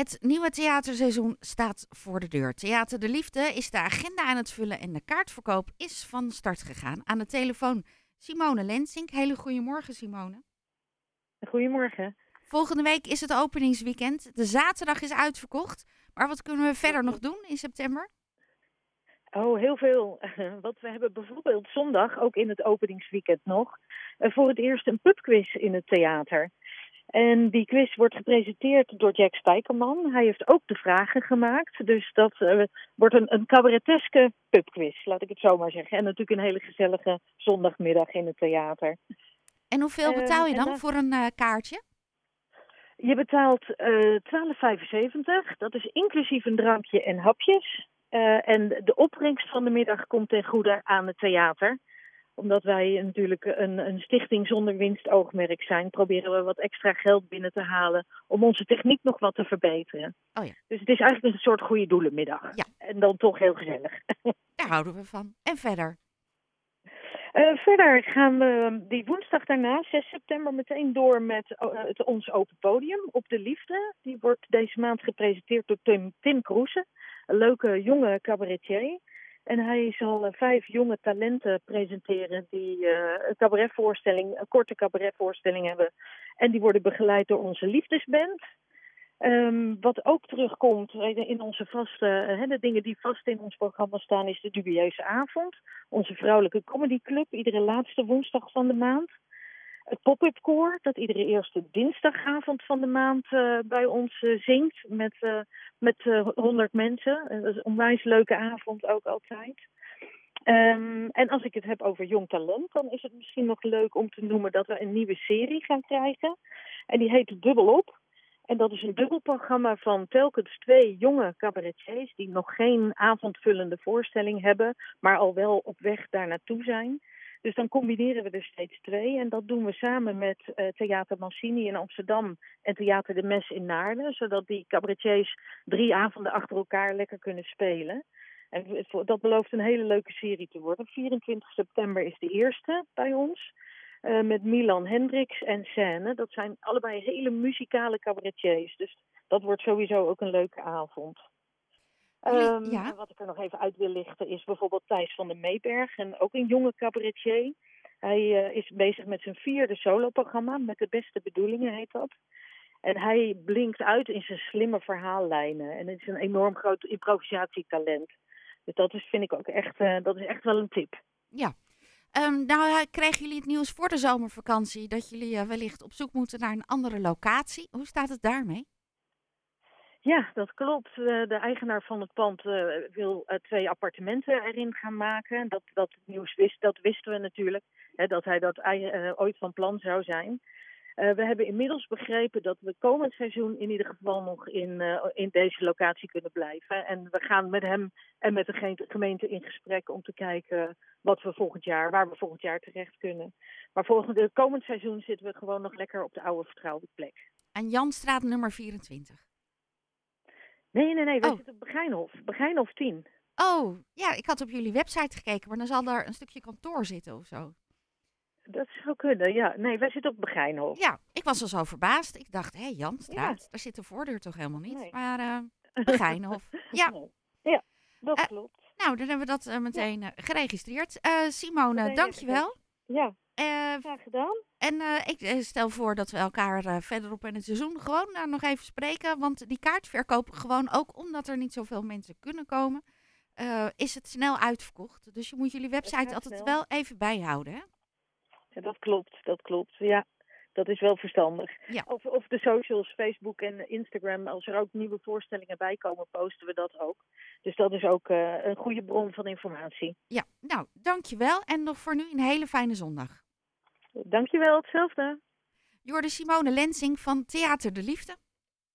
Het nieuwe theaterseizoen staat voor de deur. Theater de Liefde is de agenda aan het vullen en de kaartverkoop is van start gegaan. Aan de telefoon Simone Lensink. Hele goedemorgen Simone. Goedemorgen. Volgende week is het openingsweekend. De zaterdag is uitverkocht. Maar wat kunnen we verder nog doen in september? Oh, heel veel. Want we hebben bijvoorbeeld zondag, ook in het openingsweekend nog, eh, voor het eerst een pubquiz in het theater. En die quiz wordt gepresenteerd door Jack Spijkerman. Hij heeft ook de vragen gemaakt. Dus dat uh, wordt een, een cabareteske pubquiz, laat ik het zo maar zeggen. En natuurlijk een hele gezellige zondagmiddag in het theater. En hoeveel betaal je dan, voor een uh, kaartje? Je betaalt uh, 12,75. Dat is inclusief een drankje en hapjes. En de opbrengst van de middag komt ten goede aan het theater omdat wij natuurlijk een, een stichting zonder winstoogmerk zijn, proberen we wat extra geld binnen te halen om onze techniek nog wat te verbeteren. Oh ja. Dus het is eigenlijk een soort goede doelenmiddag. Ja. En dan toch heel gezellig. Daar houden we van. En verder? Uh, verder gaan we die woensdag daarna, 6 september, meteen door met uh, het, ons open podium op de liefde. Die wordt deze maand gepresenteerd door Tim, Tim Kroesen, een leuke jonge cabaretier. En hij zal uh, vijf jonge talenten presenteren die een cabaretvoorstelling, een korte cabaretvoorstelling hebben. En die worden begeleid door onze liefdesband. Um, wat ook terugkomt in onze vaste, de dingen die vast in ons programma staan, is de dubieuze avond. Onze vrouwelijke comedyclub, iedere laatste woensdag van de maand. Het pop-up dat iedere eerste dinsdagavond van de maand uh, bij ons uh, zingt met, met 100 mensen. dat is een onwijs leuke avond ook altijd. Um, en als ik het heb over jong talent, dan is het misschien nog leuk om te noemen dat we een nieuwe serie gaan krijgen. En die heet Dubbelop. En dat is een dubbelprogramma van telkens twee jonge cabaretiers die nog geen avondvullende voorstelling hebben, maar al wel op weg daar naartoe zijn. Dus dan combineren we er steeds twee. En dat doen we samen met uh, Theater Mancini in Amsterdam en Theater de Mes in Naarden. Zodat die cabaretiers drie avonden achter elkaar lekker kunnen spelen. En dat belooft een hele leuke serie te worden. 24 september is de eerste bij ons. Uh, met Milan Hendricks en Scène. Dat zijn allebei hele muzikale cabaretiers. Dus dat wordt sowieso ook een leuke avond. Um, ja. En wat ik er nog even uit wil lichten is bijvoorbeeld Thijs van der Meeberg. En ook een jonge cabaretier. Hij uh, is bezig met zijn vierde soloprogramma. Met de beste bedoelingen heet dat. En hij blinkt uit in zijn slimme verhaallijnen. En het is een enorm groot improvisatietalent. Dus dat is, vind ik ook echt, uh, dat is echt wel een tip. Ja. Um, nou krijgen jullie het nieuws voor de zomervakantie dat jullie uh, wellicht op zoek moeten naar een andere locatie. Hoe staat het daarmee? Ja, dat klopt. Uh, de eigenaar van het pand uh, wil twee appartementen erin gaan maken. Dat, dat nieuws wist, dat wisten we natuurlijk, hè, dat hij dat ooit van plan zou zijn. We hebben inmiddels begrepen dat we komend seizoen in ieder geval nog in, in deze locatie kunnen blijven. En we gaan met hem en met de gemeente in gesprek om te kijken wat we volgend jaar, waar we volgend jaar terecht kunnen. Maar volgende, komend seizoen zitten we gewoon nog lekker op de oude vertrouwde plek. Aan Janstraat nummer 24? Nee, nee, nee. We oh. zitten op Begijnhof. Begijnhof 10. Oh, ja. Ik had op jullie website gekeken, maar dan zal daar een stukje kantoor zitten of zo. Dat zou kunnen, ja. Nee, wij zitten op Begijnhof. Ja, ik was al zo verbaasd. Ik dacht, hé, Janstraat, ja. daar zit de voordeur toch helemaal niet? Nee. Maar uh, Begijnhof, ja. Ja, dat uh, klopt. Nou, dan hebben we dat uh, meteen geregistreerd. Simone, dankjewel. Ja, graag gedaan. En ik stel voor dat we elkaar verderop in het seizoen gewoon nog even spreken. Want die kaartverkoop, gewoon ook omdat er niet zoveel mensen kunnen komen, is het snel uitverkocht. Dus je moet jullie website altijd snel. wel even bijhouden, hè? Ja, dat klopt, dat klopt. Ja, dat is wel verstandig. Ja. Of, of de socials, Facebook en Instagram, als er ook nieuwe voorstellingen bij komen, posten we dat ook. Dus dat is ook uh, een goede bron van informatie. Ja, nou, dankjewel. En nog voor nu een hele fijne zondag. Dankjewel, hetzelfde. Jorde Simone Lensing van Theater de Liefde.